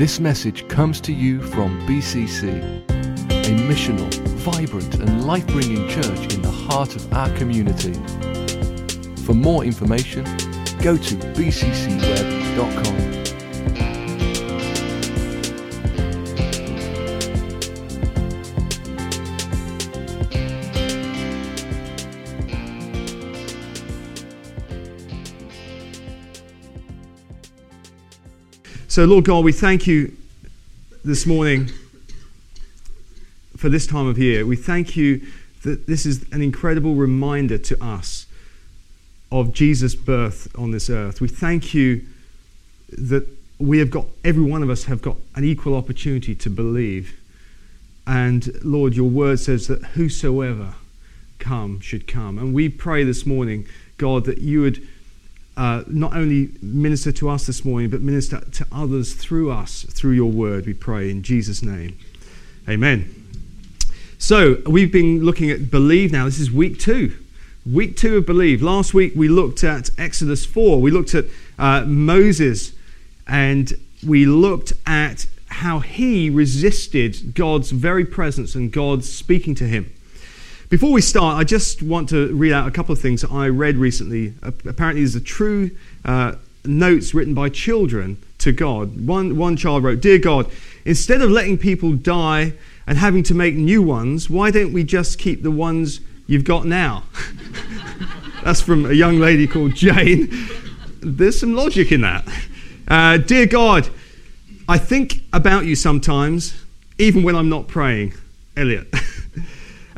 This message comes to you from BCC, a missional, vibrant, and life bringing church in the heart of our community. For more information, go to bccweb.com. So, Lord God, we thank you this morning for this time of year. We thank you that this is an incredible reminder to us of Jesus' birth on this earth. We thank you that we have got, every one of us have got an equal opportunity to believe. And Lord, your word says that whosoever come should come. And we pray this morning, God, that you would uh, not only minister to us this morning, but minister to others through us, through your word, we pray in Jesus' name. Amen. So, we've been looking at believe now. This is week two. Week two of believe. Last week we looked at Exodus 4. We looked at uh, Moses and we looked at how he resisted God's very presence and God's speaking to him. Before we start, I just want to read out a couple of things I read recently. Apparently, there's a true uh, notes written by children to God. One, one child wrote, Dear God, instead of letting people die and having to make new ones, why don't we just keep the ones you've got now? That's from a young lady called Jane. There's some logic in that. Uh, Dear God, I think about you sometimes, even when I'm not praying. Elliot.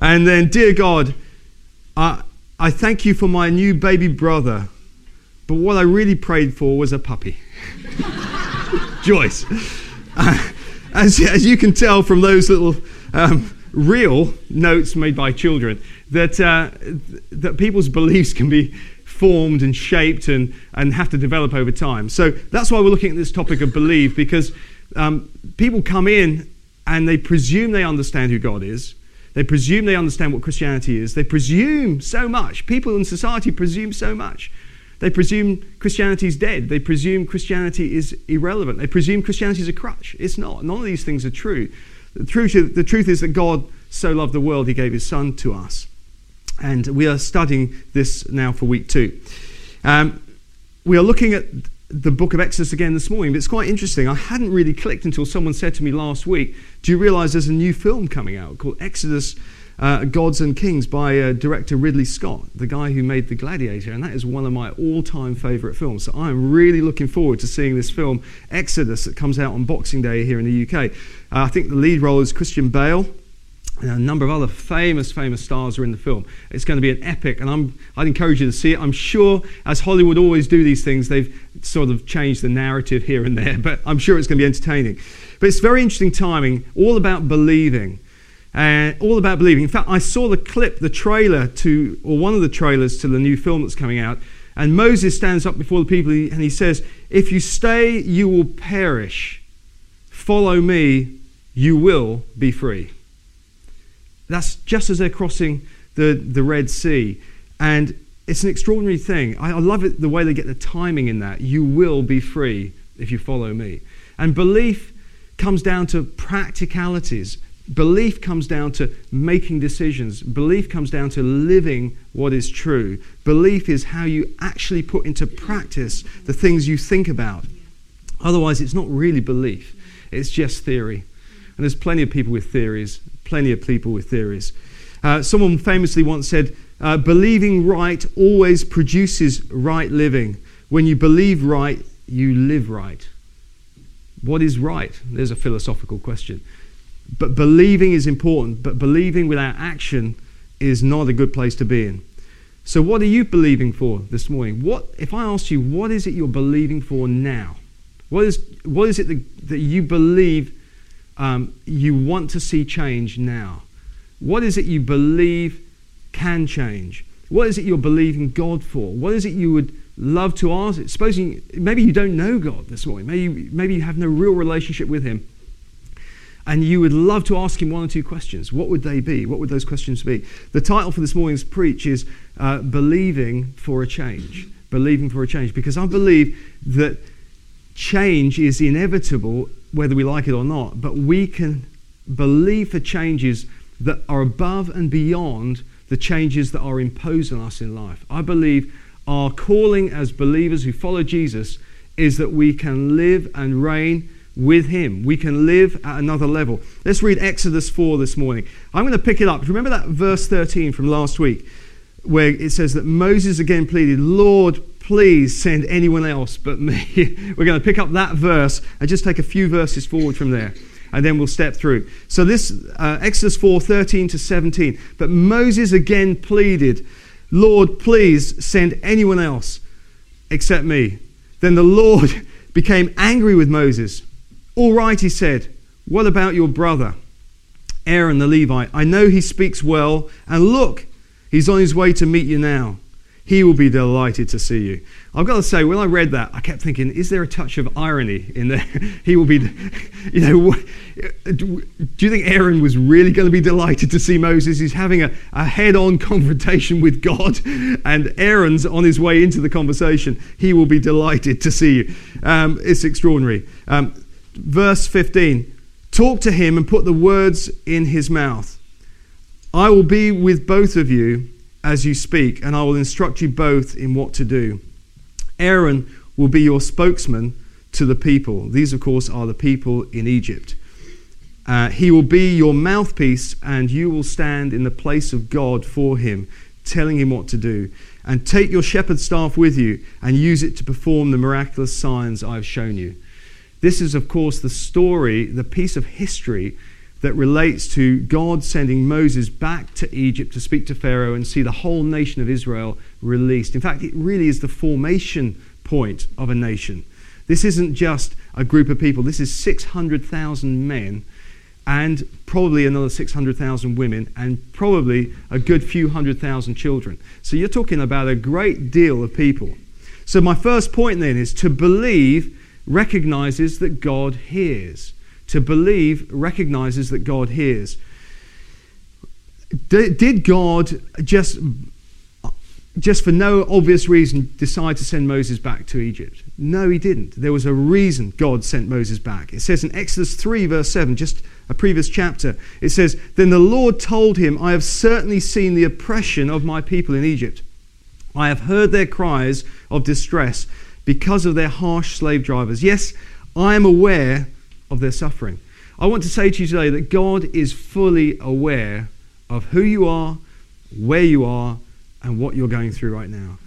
And then, dear God, I, I thank you for my new baby brother, but what I really prayed for was a puppy. Joyce. Uh, as, as you can tell from those little um, real notes made by children, that, uh, that people's beliefs can be formed and shaped and, and have to develop over time. So that's why we're looking at this topic of belief, because um, people come in and they presume they understand who God is they presume they understand what Christianity is. They presume so much. People in society presume so much. They presume Christianity is dead. They presume Christianity is irrelevant. They presume Christianity is a crutch. It's not. None of these things are true. The truth, the truth is that God so loved the world, he gave his son to us. And we are studying this now for week two. Um, we are looking at the book of Exodus again this morning, but it's quite interesting. I hadn't really clicked until someone said to me last week, Do you realize there's a new film coming out called Exodus uh, Gods and Kings by uh, director Ridley Scott, the guy who made The Gladiator? And that is one of my all time favorite films. So I'm really looking forward to seeing this film, Exodus, that comes out on Boxing Day here in the UK. Uh, I think the lead role is Christian Bale. A number of other famous, famous stars are in the film. It's going to be an epic, and I'm, I'd encourage you to see it. I'm sure, as Hollywood always do these things, they've sort of changed the narrative here and there, but I'm sure it's going to be entertaining. But it's very interesting timing, all about believing. And all about believing. In fact, I saw the clip, the trailer to, or one of the trailers to the new film that's coming out, and Moses stands up before the people and he says, If you stay, you will perish. Follow me, you will be free. That's just as they're crossing the, the Red Sea. And it's an extraordinary thing. I, I love it the way they get the timing in that. You will be free if you follow me. And belief comes down to practicalities. Belief comes down to making decisions. Belief comes down to living what is true. Belief is how you actually put into practice the things you think about. Otherwise, it's not really belief, it's just theory. And there's plenty of people with theories, plenty of people with theories. Uh, someone famously once said, uh, Believing right always produces right living. When you believe right, you live right. What is right? There's a philosophical question. But believing is important, but believing without action is not a good place to be in. So, what are you believing for this morning? What, if I asked you, what is it you're believing for now? What is, what is it that, that you believe um, you want to see change now? What is it you believe can change? What is it you're believing God for? What is it you would love to ask? Supposing maybe you don't know God this morning, maybe, maybe you have no real relationship with Him, and you would love to ask Him one or two questions. What would they be? What would those questions be? The title for this morning's preach is uh, Believing for a Change. Believing for a Change. Because I believe that change is inevitable whether we like it or not, but we can believe for changes that are above and beyond the changes that are imposed on us in life. I believe our calling as believers who follow Jesus is that we can live and reign with him. We can live at another level. Let's read Exodus 4 this morning. I'm going to pick it up. Remember that verse 13 from last week where it says that Moses again pleaded, Lord, please send anyone else but me. We're going to pick up that verse and just take a few verses forward from there. And then we'll step through. So this uh, Exodus 4, 13 to 17. But Moses again pleaded, Lord, please send anyone else except me. Then the Lord became angry with Moses. All right, he said, what about your brother, Aaron the Levite? I know he speaks well, and look, he's on his way to meet you now. He will be delighted to see you. I've got to say, when I read that, I kept thinking, is there a touch of irony in there? he will be, you know, do you think Aaron was really going to be delighted to see Moses? He's having a, a head on confrontation with God, and Aaron's on his way into the conversation. He will be delighted to see you. Um, it's extraordinary. Um, verse 15 Talk to him and put the words in his mouth. I will be with both of you as you speak, and I will instruct you both in what to do. Aaron will be your spokesman to the people. These, of course, are the people in Egypt. Uh, he will be your mouthpiece, and you will stand in the place of God for him, telling him what to do. And take your shepherd's staff with you and use it to perform the miraculous signs I have shown you. This is, of course, the story, the piece of history that relates to God sending Moses back to Egypt to speak to Pharaoh and see the whole nation of Israel released. In fact, it really is the formation point of a nation. This isn't just a group of people, this is 600,000 men and probably another 600,000 women and probably a good few hundred thousand children. So you're talking about a great deal of people. So, my first point then is to believe recognizes that God hears. To believe recognizes that God hears. Did God just, just for no obvious reason, decide to send Moses back to Egypt? No, he didn't. There was a reason God sent Moses back. It says in Exodus 3, verse 7, just a previous chapter, it says, Then the Lord told him, I have certainly seen the oppression of my people in Egypt. I have heard their cries of distress because of their harsh slave drivers. Yes, I am aware of their suffering. I want to say to you today that God is fully aware of who you are, where you are, and what you're going through right now.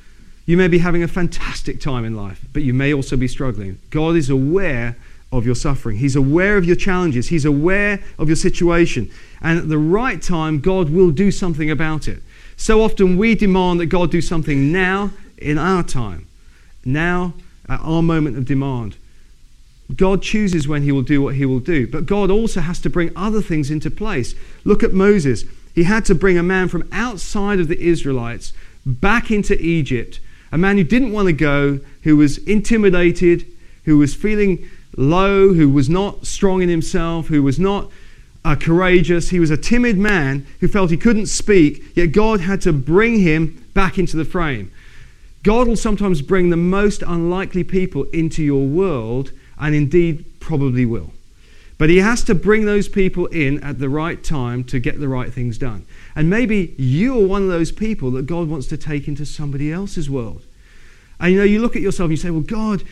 You may be having a fantastic time in life, but you may also be struggling. God is aware of your suffering. He's aware of your challenges. He's aware of your situation. And at the right time, God will do something about it. So often we demand that God do something now in our time now at our moment of demand. God chooses when he will do what he will do, but God also has to bring other things into place. Look at Moses. He had to bring a man from outside of the Israelites back into Egypt, a man who didn't want to go, who was intimidated, who was feeling low, who was not strong in himself, who was not uh, courageous. He was a timid man who felt he couldn't speak, yet God had to bring him back into the frame. God will sometimes bring the most unlikely people into your world, and indeed probably will. But he has to bring those people in at the right time to get the right things done. And maybe you are one of those people that God wants to take into somebody else's world. And you know, you look at yourself and you say, Well, God,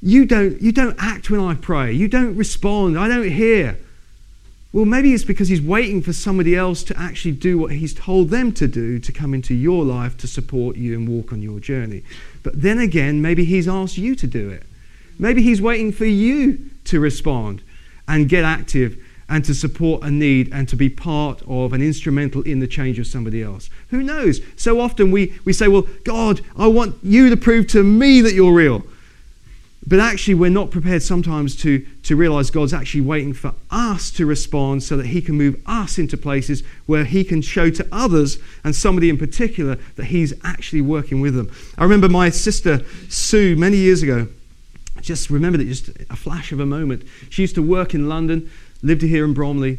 you don't, you don't act when I pray. You don't respond. I don't hear. Well, maybe it's because he's waiting for somebody else to actually do what he's told them to do to come into your life to support you and walk on your journey. But then again, maybe he's asked you to do it. Maybe he's waiting for you to respond and get active and to support a need and to be part of and instrumental in the change of somebody else. Who knows? So often we, we say, Well, God, I want you to prove to me that you're real. But actually, we're not prepared sometimes to, to realize God's actually waiting for us to respond so that He can move us into places where He can show to others, and somebody in particular, that He's actually working with them. I remember my sister Sue many years ago. Just remembered it, just a flash of a moment. She used to work in London, lived here in Bromley,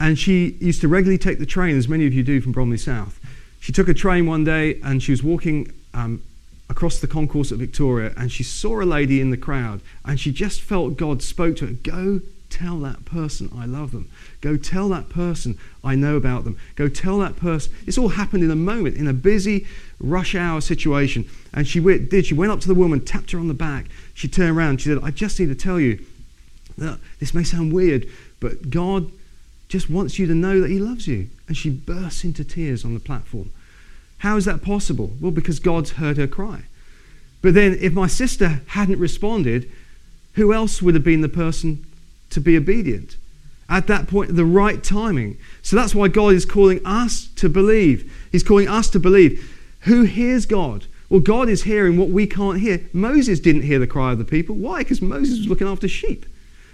and she used to regularly take the train, as many of you do from Bromley South. She took a train one day and she was walking um, across the concourse at Victoria and she saw a lady in the crowd and she just felt God spoke to her, go tell that person I love them. Go tell that person I know about them. Go tell that person. It's all happened in a moment, in a busy rush hour situation. And she did. She went up to the woman, tapped her on the back. She turned around. She said, I just need to tell you that this may sound weird, but God just wants you to know that He loves you. And she burst into tears on the platform. How is that possible? Well, because God's heard her cry. But then, if my sister hadn't responded, who else would have been the person to be obedient? At that point, the right timing. So that's why God is calling us to believe. He's calling us to believe. Who hears God? Well, God is hearing what we can't hear. Moses didn't hear the cry of the people. Why? Because Moses was looking after sheep.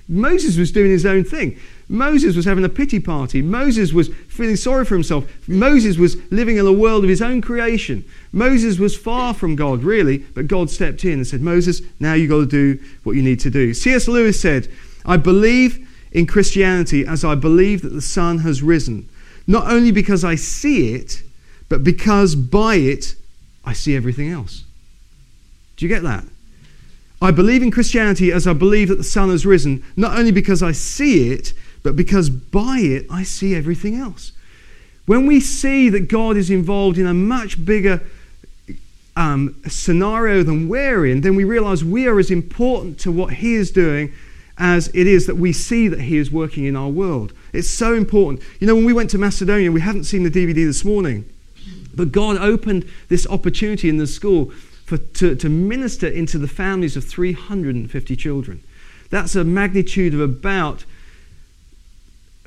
Moses was doing his own thing. Moses was having a pity party. Moses was feeling sorry for himself. Moses was living in a world of his own creation. Moses was far from God, really, but God stepped in and said, Moses, now you've got to do what you need to do. C.S. Lewis said, I believe in Christianity as I believe that the sun has risen, not only because I see it, but because by it I see everything else. Do you get that? I believe in Christianity as I believe that the sun has risen, not only because I see it, but because by it I see everything else. When we see that God is involved in a much bigger um, scenario than we're in, then we realize we are as important to what He is doing as it is that we see that He is working in our world. It's so important. You know, when we went to Macedonia, we haven't seen the DVD this morning, but God opened this opportunity in the school for, to, to minister into the families of 350 children. That's a magnitude of about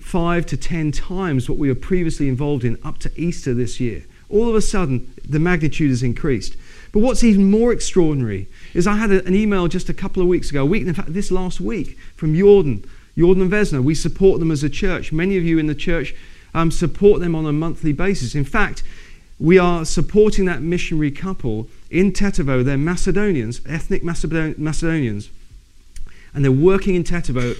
five to ten times what we were previously involved in up to Easter this year. All of a sudden, the magnitude has increased. But what's even more extraordinary is I had a, an email just a couple of weeks ago, a week, in fact, this last week, from Jordan, Jordan and Vesna. We support them as a church. Many of you in the church um, support them on a monthly basis. In fact, we are supporting that missionary couple in Tetovo. They're Macedonians, ethnic Macedonians, and they're working in Tetovo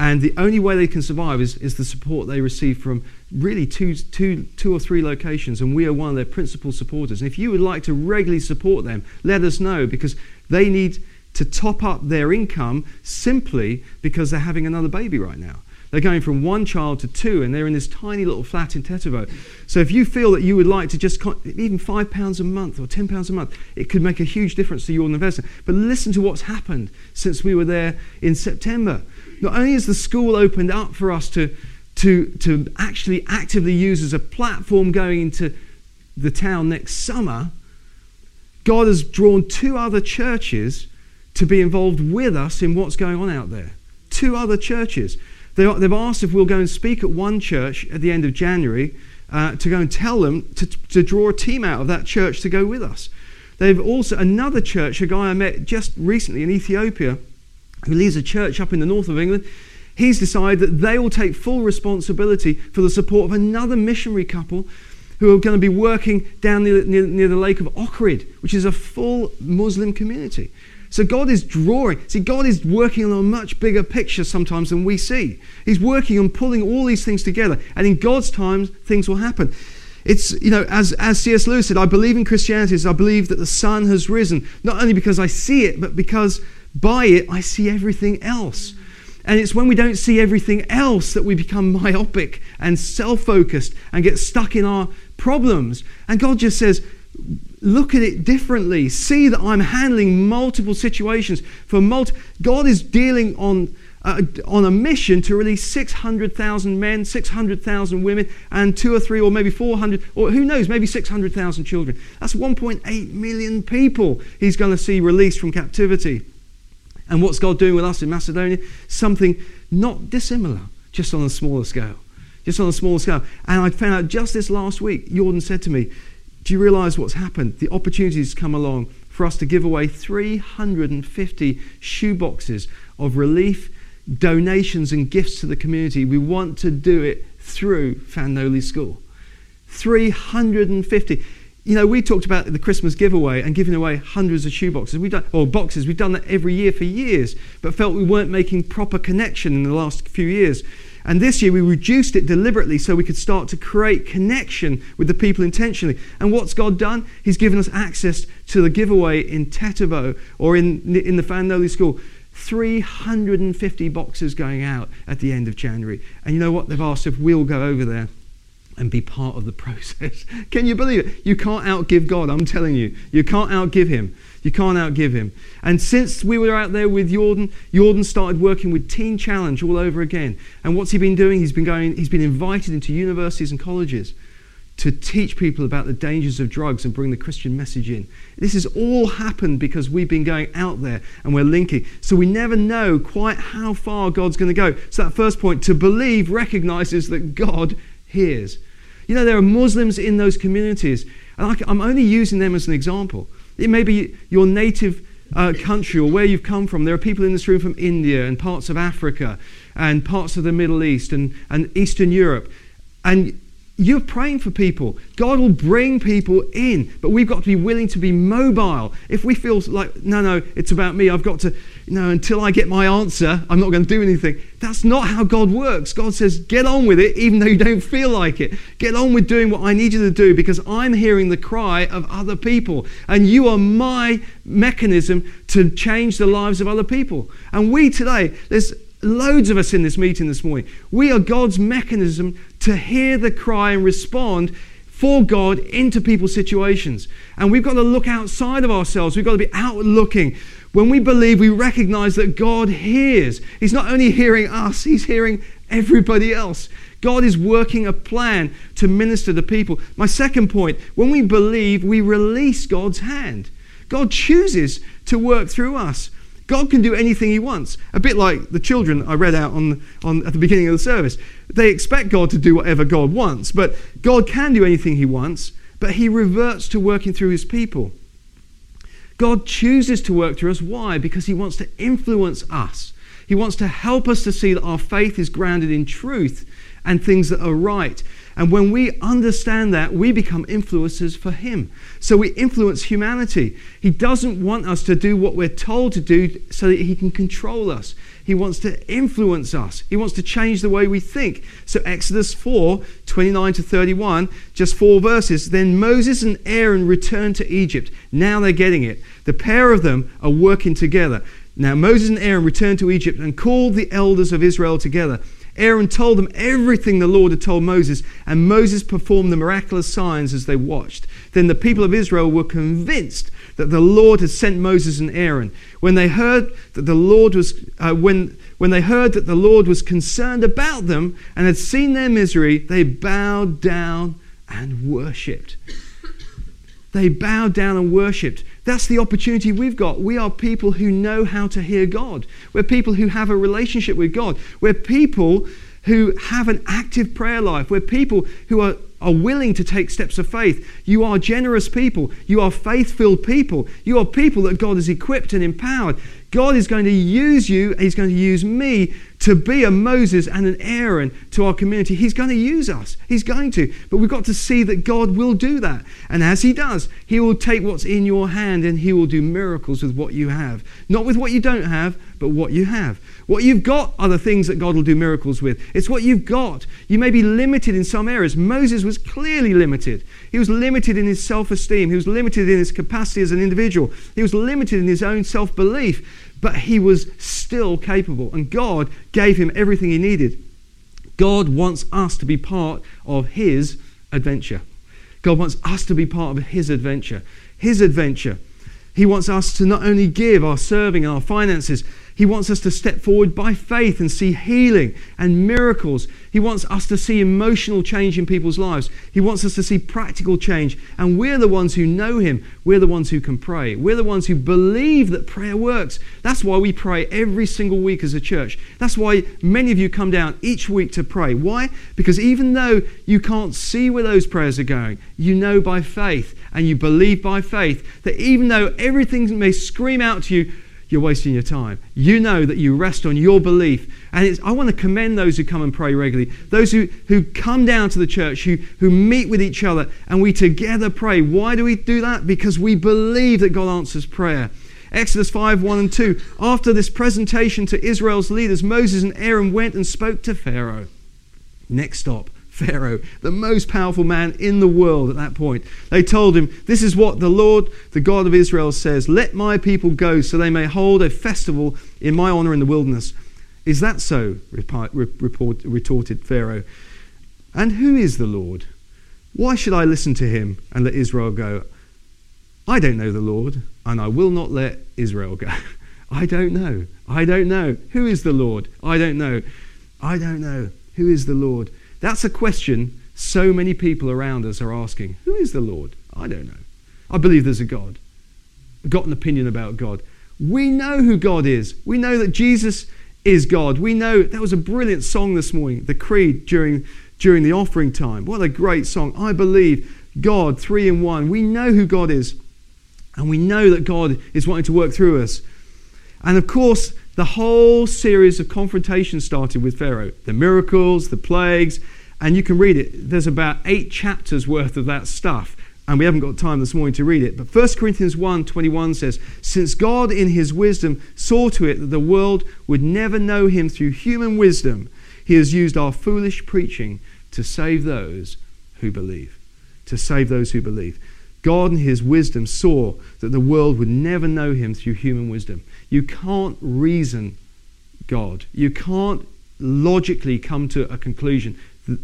and the only way they can survive is, is the support they receive from really two, two, two or three locations, and we are one of their principal supporters. And if you would like to regularly support them, let us know because they need to top up their income simply because they're having another baby right now. They're going from one child to two, and they're in this tiny little flat in Tetovo. So if you feel that you would like to just, even five pounds a month or ten pounds a month, it could make a huge difference to your investment. But listen to what's happened since we were there in September. Not only has the school opened up for us to, to, to actually actively use as a platform going into the town next summer, God has drawn two other churches to be involved with us in what's going on out there. Two other churches. They, have asked if we'll go and speak at one church at the end of January uh, to go and tell them to, to draw a team out of that church to go with us. They've also, another church, a guy I met just recently in Ethiopia, who leads a church up in the north of England, he's decided that they will take full responsibility for the support of another missionary couple who are going to be working down near, near, near the lake of Ohrid, which is a full Muslim community. So God is drawing. See, God is working on a much bigger picture sometimes than we see. He's working on pulling all these things together. And in God's time, things will happen. It's, you know, as, as C.S. Lewis said, I believe in Christianity as I believe that the sun has risen, not only because I see it, but because by it, I see everything else. And it's when we don't see everything else that we become myopic and self focused and get stuck in our problems. And God just says, look at it differently. See that I'm handling multiple situations for multi. God is dealing on. Uh, on a mission to release 600,000 men, 600,000 women, and two or three, or maybe 400, or who knows, maybe 600,000 children. That's 1.8 million people he's going to see released from captivity. And what's God doing with us in Macedonia? Something not dissimilar, just on a smaller scale. Just on a smaller scale. And I found out just this last week, Jordan said to me, Do you realize what's happened? The opportunities come along for us to give away 350 shoeboxes of relief, donations, and gifts to the community. We want to do it through Lhanoli School. 350 you know, we talked about the Christmas giveaway and giving away hundreds of shoeboxes. We've done, or boxes. We've done that every year for years, but felt we weren't making proper connection in the last few years. And this year we reduced it deliberately so we could start to create connection with the people intentionally. And what's God done? He's given us access to the giveaway in Tetovo or in, in the Lhanoli School. 350 boxes going out at the end of January. And you know what? They've asked if we'll go over there and be part of the process. Can you believe it? You can't outgive God, I'm telling you. You can't outgive Him. You can't outgive Him. And since we were out there with Jordan, Jordan started working with Teen Challenge all over again. And what's he been doing? He's been going, he's been invited into universities and colleges to teach people about the dangers of drugs and bring the Christian message in. This has all happened because we've been going out there and we're linking. So we never know quite how far God's going to go. So that first point, to believe recognizes that God hears. You know, there are Muslims in those communities, and I'm only using them as an example. It may be your native uh, country or where you've come from. There are people in this room from India and parts of Africa and parts of the Middle East and, and Eastern Europe. And you're praying for people. God will bring people in, but we've got to be willing to be mobile. If we feel like, no, no, it's about me, I've got to, you know, until I get my answer, I'm not going to do anything. That's not how God works. God says, get on with it, even though you don't feel like it. Get on with doing what I need you to do because I'm hearing the cry of other people. And you are my mechanism to change the lives of other people. And we today, there's loads of us in this meeting this morning. We are God's mechanism to hear the cry and respond for God into people's situations. And we've got to look outside of ourselves. We've got to be out looking. When we believe, we recognize that God hears. He's not only hearing us, He's hearing everybody else. God is working a plan to minister to people. My second point when we believe, we release God's hand. God chooses to work through us. God can do anything He wants. A bit like the children I read out on, on, at the beginning of the service. They expect God to do whatever God wants, but God can do anything He wants, but He reverts to working through His people. God chooses to work through us. Why? Because He wants to influence us. He wants to help us to see that our faith is grounded in truth and things that are right. And when we understand that, we become influencers for Him. So we influence humanity. He doesn't want us to do what we're told to do so that He can control us. He wants to influence us. He wants to change the way we think. So, Exodus 4 29 to 31, just four verses. Then Moses and Aaron returned to Egypt. Now they're getting it. The pair of them are working together. Now, Moses and Aaron returned to Egypt and called the elders of Israel together. Aaron told them everything the Lord had told Moses, and Moses performed the miraculous signs as they watched. Then the people of Israel were convinced that the Lord had sent Moses and Aaron. When they heard that the Lord was uh, when when they heard that the Lord was concerned about them and had seen their misery, they bowed down and worshipped. They bowed down and worshipped. That's the opportunity we've got. We are people who know how to hear God. We're people who have a relationship with God. We're people who have an active prayer life. We're people who are, are willing to take steps of faith. You are generous people. You are faith filled people. You are people that God has equipped and empowered. God is going to use you, He's going to use me to be a Moses and an Aaron to our community. He's going to use us. He's going to. But we've got to see that God will do that. And as He does, He will take what's in your hand and He will do miracles with what you have. Not with what you don't have, but what you have. What you've got are the things that God will do miracles with. It's what you've got. You may be limited in some areas. Moses was clearly limited. He was limited in his self esteem, he was limited in his capacity as an individual, he was limited in his own self belief but he was still capable, and God gave him everything he needed. God wants us to be part of his adventure. God wants us to be part of his adventure. His adventure. He wants us to not only give our serving and our finances, he wants us to step forward by faith and see healing and miracles. He wants us to see emotional change in people's lives. He wants us to see practical change. And we're the ones who know Him. We're the ones who can pray. We're the ones who believe that prayer works. That's why we pray every single week as a church. That's why many of you come down each week to pray. Why? Because even though you can't see where those prayers are going, you know by faith and you believe by faith that even though everything may scream out to you, you're wasting your time. You know that you rest on your belief. And I want to commend those who come and pray regularly, those who, who come down to the church, who, who meet with each other, and we together pray. Why do we do that? Because we believe that God answers prayer. Exodus 5 1 and 2. After this presentation to Israel's leaders, Moses and Aaron went and spoke to Pharaoh. Next stop Pharaoh, the most powerful man in the world at that point. They told him, This is what the Lord, the God of Israel, says Let my people go so they may hold a festival in my honor in the wilderness. Is that so? retorted Pharaoh. And who is the Lord? Why should I listen to him and let Israel go? I don't know the Lord, and I will not let Israel go. I don't know. I don't know. Who is the Lord? I don't know. I don't know. Who is the Lord? That's a question so many people around us are asking. Who is the Lord? I don't know. I believe there's a God. I've got an opinion about God. We know who God is. We know that Jesus is God. We know that was a brilliant song this morning, the Creed during, during the offering time. What a great song. I believe God, three in one. We know who God is. And we know that God is wanting to work through us. And of course, the whole series of confrontations started with Pharaoh the miracles, the plagues, and you can read it. There's about eight chapters worth of that stuff. And we haven't got time this morning to read it. But 1 Corinthians 1 21 says, Since God in his wisdom saw to it that the world would never know him through human wisdom, he has used our foolish preaching to save those who believe. To save those who believe. God in his wisdom saw that the world would never know him through human wisdom. You can't reason God. You can't logically come to a conclusion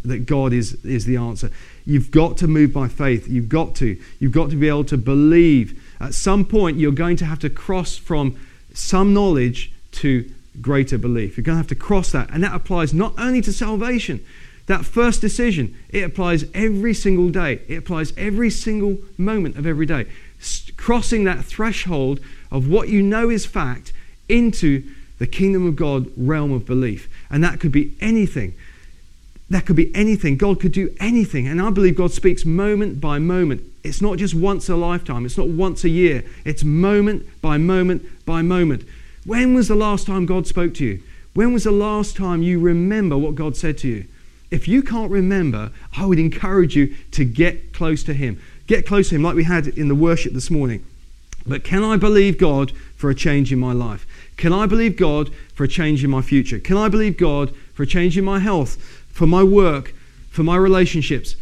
that God is, is the answer. You've got to move by faith. You've got to. You've got to be able to believe. At some point, you're going to have to cross from some knowledge to greater belief. You're going to have to cross that. And that applies not only to salvation, that first decision, it applies every single day. It applies every single moment of every day. crossing that threshold of what you know is fact into the kingdom of God realm of belief. And that could be anything. That could be anything. God could do anything. And I believe God speaks moment by moment. It's not just once a lifetime, it's not once a year, it's moment by moment by moment. When was the last time God spoke to you? When was the last time you remember what God said to you? If you can't remember, I would encourage you to get close to Him. Get close to Him, like we had in the worship this morning. But can I believe God for a change in my life? Can I believe God for a change in my future? Can I believe God for a change in my health, for my work, for my relationships,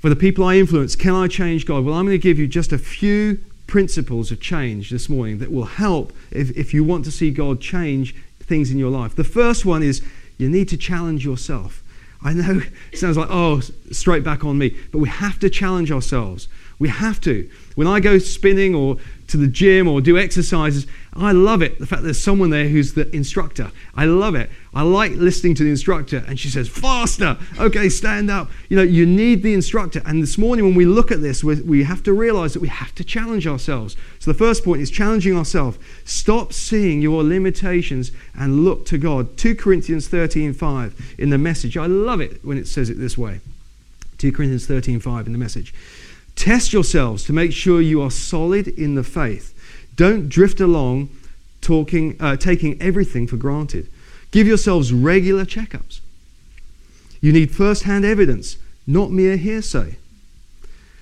for the people I influence? Can I change God? Well, I'm going to give you just a few principles of change this morning that will help if, if you want to see God change things in your life. The first one is you need to challenge yourself. I know it sounds like, oh, straight back on me, but we have to challenge ourselves. We have to. When I go spinning or to the gym or do exercises, I love it. The fact there's someone there who's the instructor. I love it. I like listening to the instructor and she says, faster. Okay, stand up. You know, you need the instructor. And this morning, when we look at this, we have to realize that we have to challenge ourselves. So the first point is challenging ourselves. Stop seeing your limitations and look to God. 2 Corinthians 13 5 in the message. I love it when it says it this way. 2 Corinthians 13 5 in the message. Test yourselves to make sure you are solid in the faith. Don't drift along talking, uh, taking everything for granted. Give yourselves regular checkups. You need first hand evidence, not mere hearsay,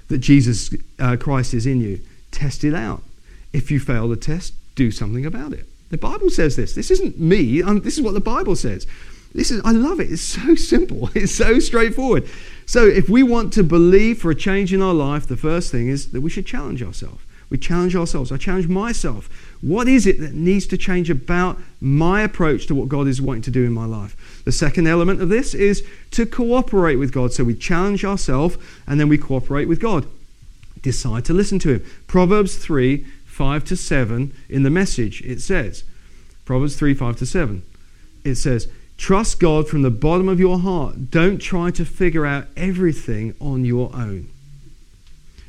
that Jesus uh, Christ is in you. Test it out. If you fail the test, do something about it. The Bible says this. This isn't me, this is what the Bible says. This is, I love it. It's so simple, it's so straightforward. So, if we want to believe for a change in our life, the first thing is that we should challenge ourselves. We challenge ourselves. I challenge myself. What is it that needs to change about my approach to what God is wanting to do in my life? The second element of this is to cooperate with God. So we challenge ourselves and then we cooperate with God. Decide to listen to Him. Proverbs 3 5 to 7 in the message, it says, Proverbs 3 5 to 7, it says, Trust God from the bottom of your heart. Don't try to figure out everything on your own.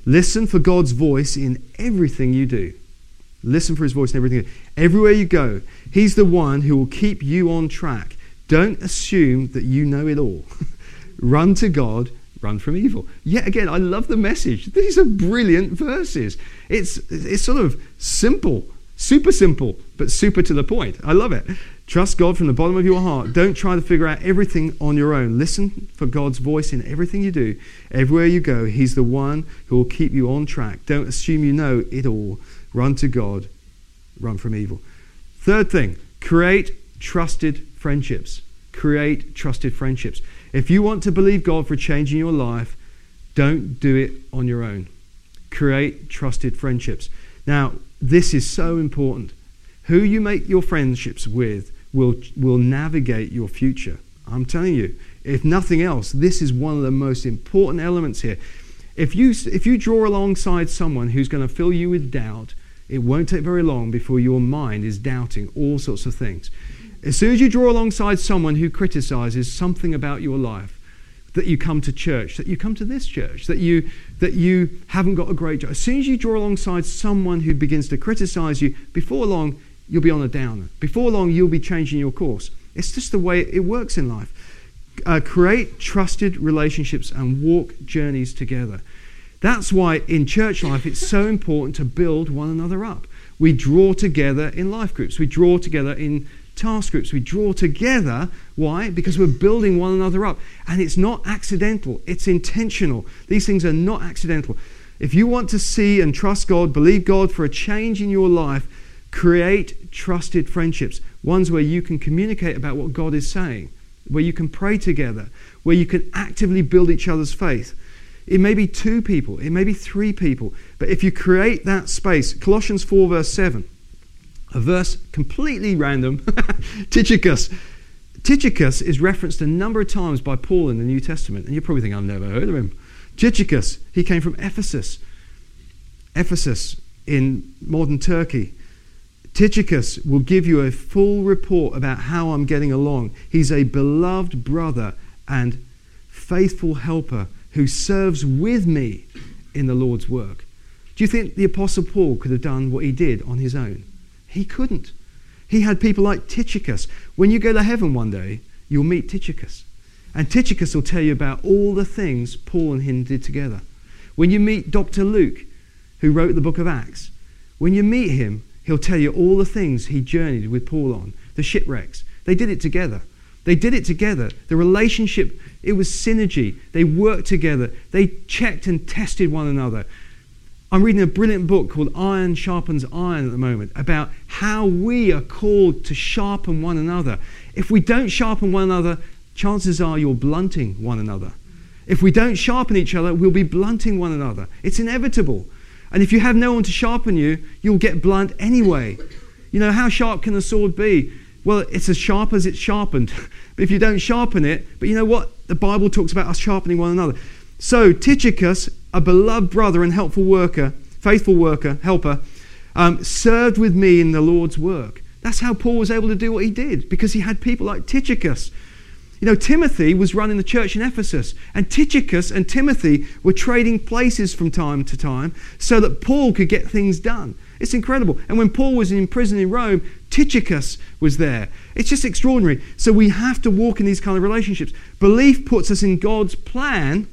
Listen for God's voice in everything you do. Listen for his voice in everything. Everywhere you go, he's the one who will keep you on track. Don't assume that you know it all. run to God, run from evil. Yet again, I love the message. These are brilliant verses. It's, it's sort of simple, super simple, but super to the point. I love it. Trust God from the bottom of your heart. Don't try to figure out everything on your own. Listen for God's voice in everything you do. Everywhere you go, He's the one who will keep you on track. Don't assume you know it all. Run to God, run from evil. Third thing, create trusted friendships. Create trusted friendships. If you want to believe God for change in your life, don't do it on your own. Create trusted friendships. Now, this is so important. Who you make your friendships with will, will navigate your future. I'm telling you, if nothing else, this is one of the most important elements here. If you, if you draw alongside someone who's going to fill you with doubt, it won't take very long before your mind is doubting all sorts of things. As soon as you draw alongside someone who criticizes something about your life, that you come to church, that you come to this church, that you, that you haven't got a great job, as soon as you draw alongside someone who begins to criticize you, before long, you'll be on a downer. Before long, you'll be changing your course. It's just the way it works in life. Uh, create trusted relationships and walk journeys together. That's why in church life it's so important to build one another up. We draw together in life groups, we draw together in task groups, we draw together. Why? Because we're building one another up. And it's not accidental, it's intentional. These things are not accidental. If you want to see and trust God, believe God for a change in your life, create trusted friendships, ones where you can communicate about what God is saying, where you can pray together, where you can actively build each other's faith. It may be two people, it may be three people, but if you create that space, Colossians 4, verse 7, a verse completely random, Tychicus. Tychicus is referenced a number of times by Paul in the New Testament, and you probably think I've never heard of him. Tychicus, he came from Ephesus. Ephesus in modern Turkey. Tychicus will give you a full report about how I'm getting along. He's a beloved brother and faithful helper who serves with me in the Lord's work. Do you think the Apostle Paul could have done what he did on his own? He couldn't. He had people like Tychicus. When you go to heaven one day, you'll meet Tychicus. And Tychicus will tell you about all the things Paul and him did together. When you meet Dr. Luke, who wrote the book of Acts, when you meet him, he'll tell you all the things he journeyed with Paul on, the shipwrecks. They did it together. They did it together. The relationship, it was synergy. They worked together. They checked and tested one another. I'm reading a brilliant book called Iron Sharpens Iron at the moment about how we are called to sharpen one another. If we don't sharpen one another, chances are you're blunting one another. If we don't sharpen each other, we'll be blunting one another. It's inevitable. And if you have no one to sharpen you, you'll get blunt anyway. You know, how sharp can a sword be? Well, it's as sharp as it's sharpened. but if you don't sharpen it, but you know what? The Bible talks about us sharpening one another. So, Tychicus, a beloved brother and helpful worker, faithful worker, helper, um, served with me in the Lord's work. That's how Paul was able to do what he did, because he had people like Tychicus. You know, Timothy was running the church in Ephesus, and Tychicus and Timothy were trading places from time to time so that Paul could get things done. It's incredible. And when Paul was in prison in Rome, Tychicus was there. It's just extraordinary. So we have to walk in these kind of relationships. Belief puts us in God's plan,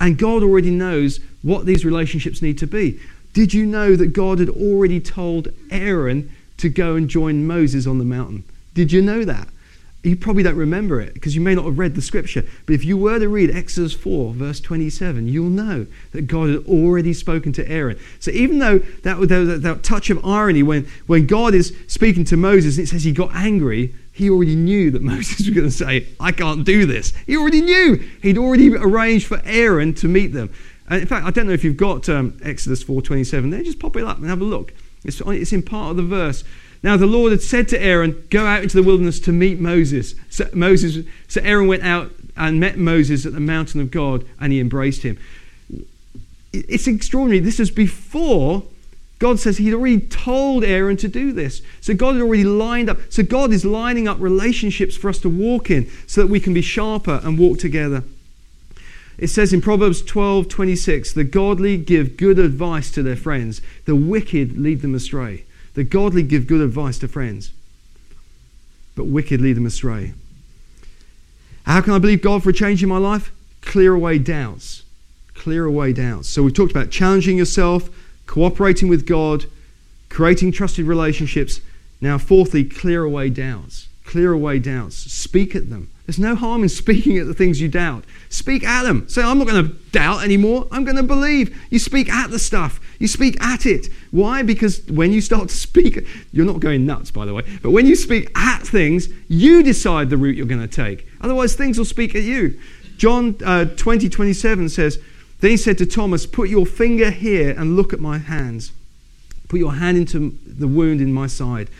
and God already knows what these relationships need to be. Did you know that God had already told Aaron to go and join Moses on the mountain? Did you know that? You probably don't remember it because you may not have read the scripture. But if you were to read Exodus 4, verse 27, you'll know that God had already spoken to Aaron. So even though that, that, that touch of irony when, when God is speaking to Moses and it says he got angry, he already knew that Moses was going to say, I can't do this. He already knew. He'd already arranged for Aaron to meet them. And in fact, I don't know if you've got um, Exodus 4.27 there. Just pop it up and have a look. It's, it's in part of the verse. Now the Lord had said to Aaron, Go out into the wilderness to meet Moses. So, Moses, so Aaron went out and met Moses at the mountain of God and he embraced him. It's extraordinary. This is before God says he'd already told Aaron to do this. So God had already lined up. So God is lining up relationships for us to walk in so that we can be sharper and walk together. It says in Proverbs 12 26, the godly give good advice to their friends, the wicked lead them astray. The godly give good advice to friends, but wicked lead them astray. How can I believe God for a change in my life? Clear away doubts. Clear away doubts. So we've talked about challenging yourself, cooperating with God, creating trusted relationships. Now, fourthly, clear away doubts. Clear away doubts. Speak at them. There's no harm in speaking at the things you doubt. Speak at them. Say, I'm not going to doubt anymore. I'm going to believe. You speak at the stuff. You speak at it. Why? Because when you start to speak, you're not going nuts, by the way, but when you speak at things, you decide the route you're going to take. Otherwise, things will speak at you. John uh, 20, 27 says, Then he said to Thomas, Put your finger here and look at my hands. Put your hand into the wound in my side.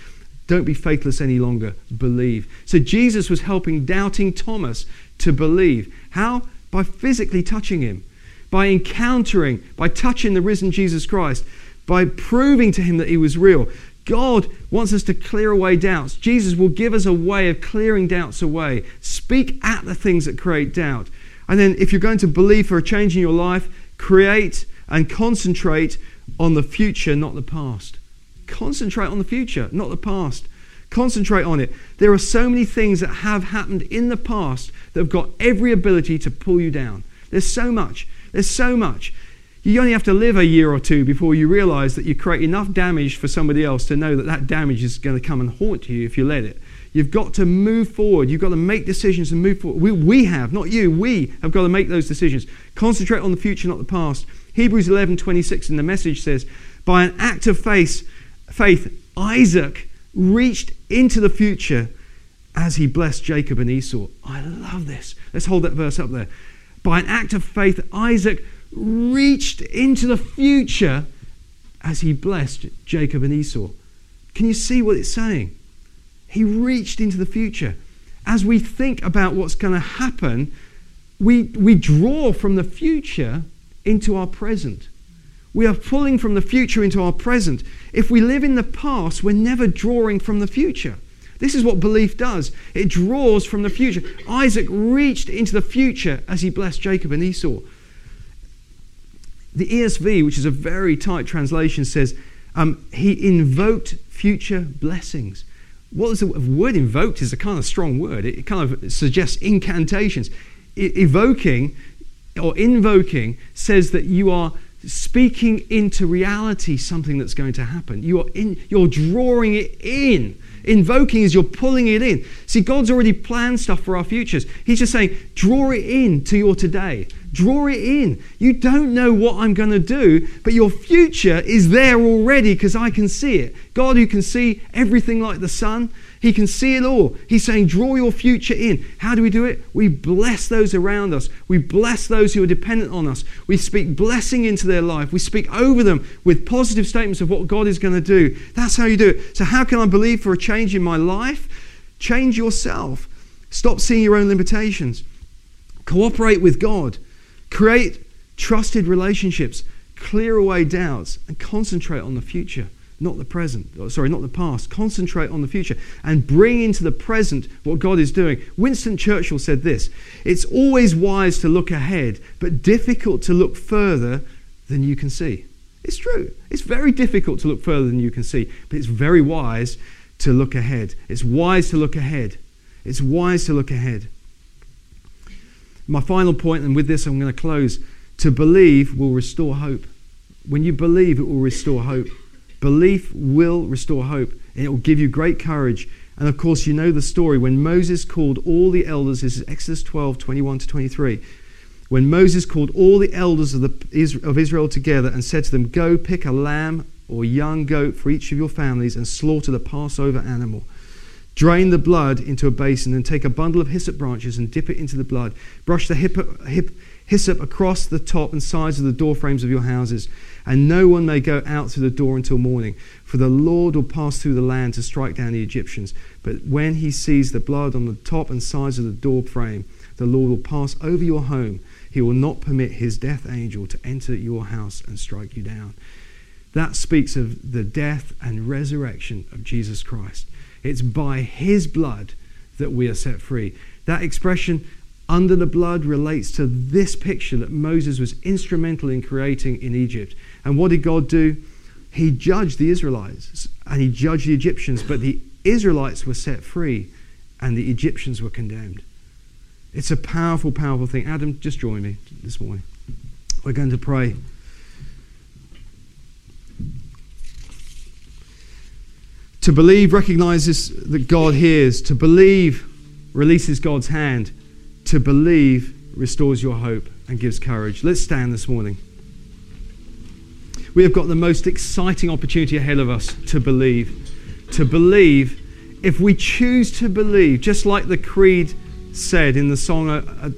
Don't be faithless any longer. Believe. So Jesus was helping doubting Thomas to believe. How? By physically touching him, by encountering, by touching the risen Jesus Christ, by proving to him that he was real. God wants us to clear away doubts. Jesus will give us a way of clearing doubts away. Speak at the things that create doubt. And then, if you're going to believe for a change in your life, create and concentrate on the future, not the past. Concentrate on the future, not the past. Concentrate on it. There are so many things that have happened in the past that have got every ability to pull you down. There's so much. There's so much. You only have to live a year or two before you realize that you create enough damage for somebody else to know that that damage is going to come and haunt you if you let it. You've got to move forward. You've got to make decisions and move forward. We, we have, not you, we have got to make those decisions. Concentrate on the future, not the past. Hebrews 11 26 in the message says, By an act of faith, faith, Isaac reached into the future as he blessed Jacob and Esau. I love this. Let's hold that verse up there. By an act of faith, Isaac reached into the future as he blessed Jacob and Esau. Can you see what it's saying? He reached into the future. As we think about what's going to happen, we, we draw from the future into our present. We are pulling from the future into our present. If we live in the past, we're never drawing from the future. This is what belief does it draws from the future. Isaac reached into the future as he blessed Jacob and Esau. The ESV, which is a very tight translation, says um, he invoked future blessings. What is the word invoked is a kind of strong word. It kind of suggests incantations. evoking or invoking says that you are speaking into reality something that's going to happen. You are in, you're drawing it in. Invoking is you're pulling it in. See, God's already planned stuff for our futures. He's just saying, draw it in to your today. Draw it in. You don't know what I'm going to do, but your future is there already because I can see it. God, who can see everything like the sun, he can see it all. He's saying, draw your future in. How do we do it? We bless those around us. We bless those who are dependent on us. We speak blessing into their life. We speak over them with positive statements of what God is going to do. That's how you do it. So, how can I believe for a change in my life? Change yourself. Stop seeing your own limitations. Cooperate with God. Create trusted relationships. Clear away doubts and concentrate on the future not the present, oh, sorry, not the past. Concentrate on the future and bring into the present what God is doing. Winston Churchill said this It's always wise to look ahead, but difficult to look further than you can see. It's true. It's very difficult to look further than you can see, but it's very wise to look ahead. It's wise to look ahead. It's wise to look ahead. My final point, and with this I'm going to close to believe will restore hope. When you believe, it will restore hope. Belief will restore hope, and it will give you great courage. And of course, you know the story when Moses called all the elders, this is Exodus 12 21 to 23. When Moses called all the elders of, the, of Israel together and said to them, Go pick a lamb or young goat for each of your families and slaughter the Passover animal. Drain the blood into a basin and take a bundle of hyssop branches and dip it into the blood. Brush the hip, hip, hyssop across the top and sides of the door frames of your houses and no one may go out through the door until morning, for the Lord will pass through the land to strike down the Egyptians. But when he sees the blood on the top and sides of the door frame, the Lord will pass over your home. He will not permit his death angel to enter your house and strike you down. That speaks of the death and resurrection of Jesus Christ. It's by his blood that we are set free. That expression under the blood relates to this picture that Moses was instrumental in creating in Egypt. And what did God do? He judged the Israelites and he judged the Egyptians, but the Israelites were set free and the Egyptians were condemned. It's a powerful, powerful thing. Adam, just join me this morning. We're going to pray. To believe recognizes that God hears. To believe releases God's hand. To believe restores your hope and gives courage. Let's stand this morning. We have got the most exciting opportunity ahead of us to believe. To believe, if we choose to believe, just like the Creed said in the song uh, uh,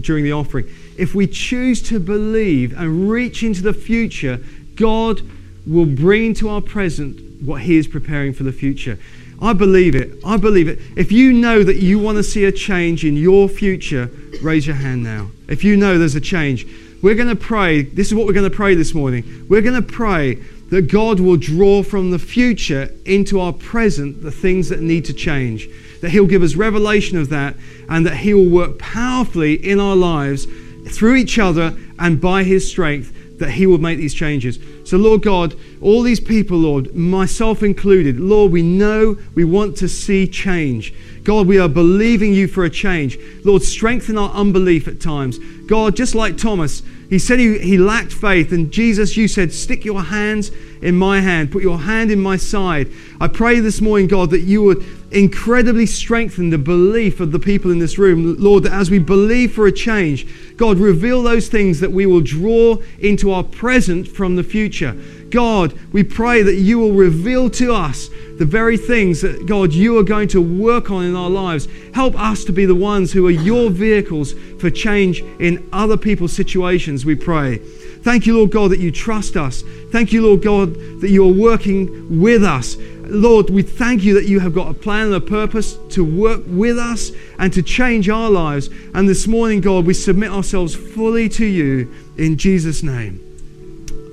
during the offering, if we choose to believe and reach into the future, God will bring to our present what He is preparing for the future. I believe it. I believe it. If you know that you want to see a change in your future, raise your hand now. If you know there's a change, we're going to pray. This is what we're going to pray this morning. We're going to pray that God will draw from the future into our present the things that need to change. That He'll give us revelation of that and that He will work powerfully in our lives through each other and by His strength that He will make these changes. So, Lord God, all these people, Lord, myself included, Lord, we know we want to see change. God, we are believing you for a change. Lord, strengthen our unbelief at times. God, just like Thomas, he said he, he lacked faith, and Jesus, you said, Stick your hands in my hand, put your hand in my side. I pray this morning, God, that you would incredibly strengthen the belief of the people in this room. Lord, that as we believe for a change, God, reveal those things that we will draw into our present from the future. God, we pray that you will reveal to us the very things that, God, you are going to work on in our lives. Help us to be the ones who are your vehicles for change in other people's situations, we pray. Thank you, Lord God, that you trust us. Thank you, Lord God, that you are working with us. Lord, we thank you that you have got a plan and a purpose to work with us and to change our lives. And this morning, God, we submit ourselves fully to you in Jesus' name.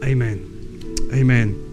Amen. Amen.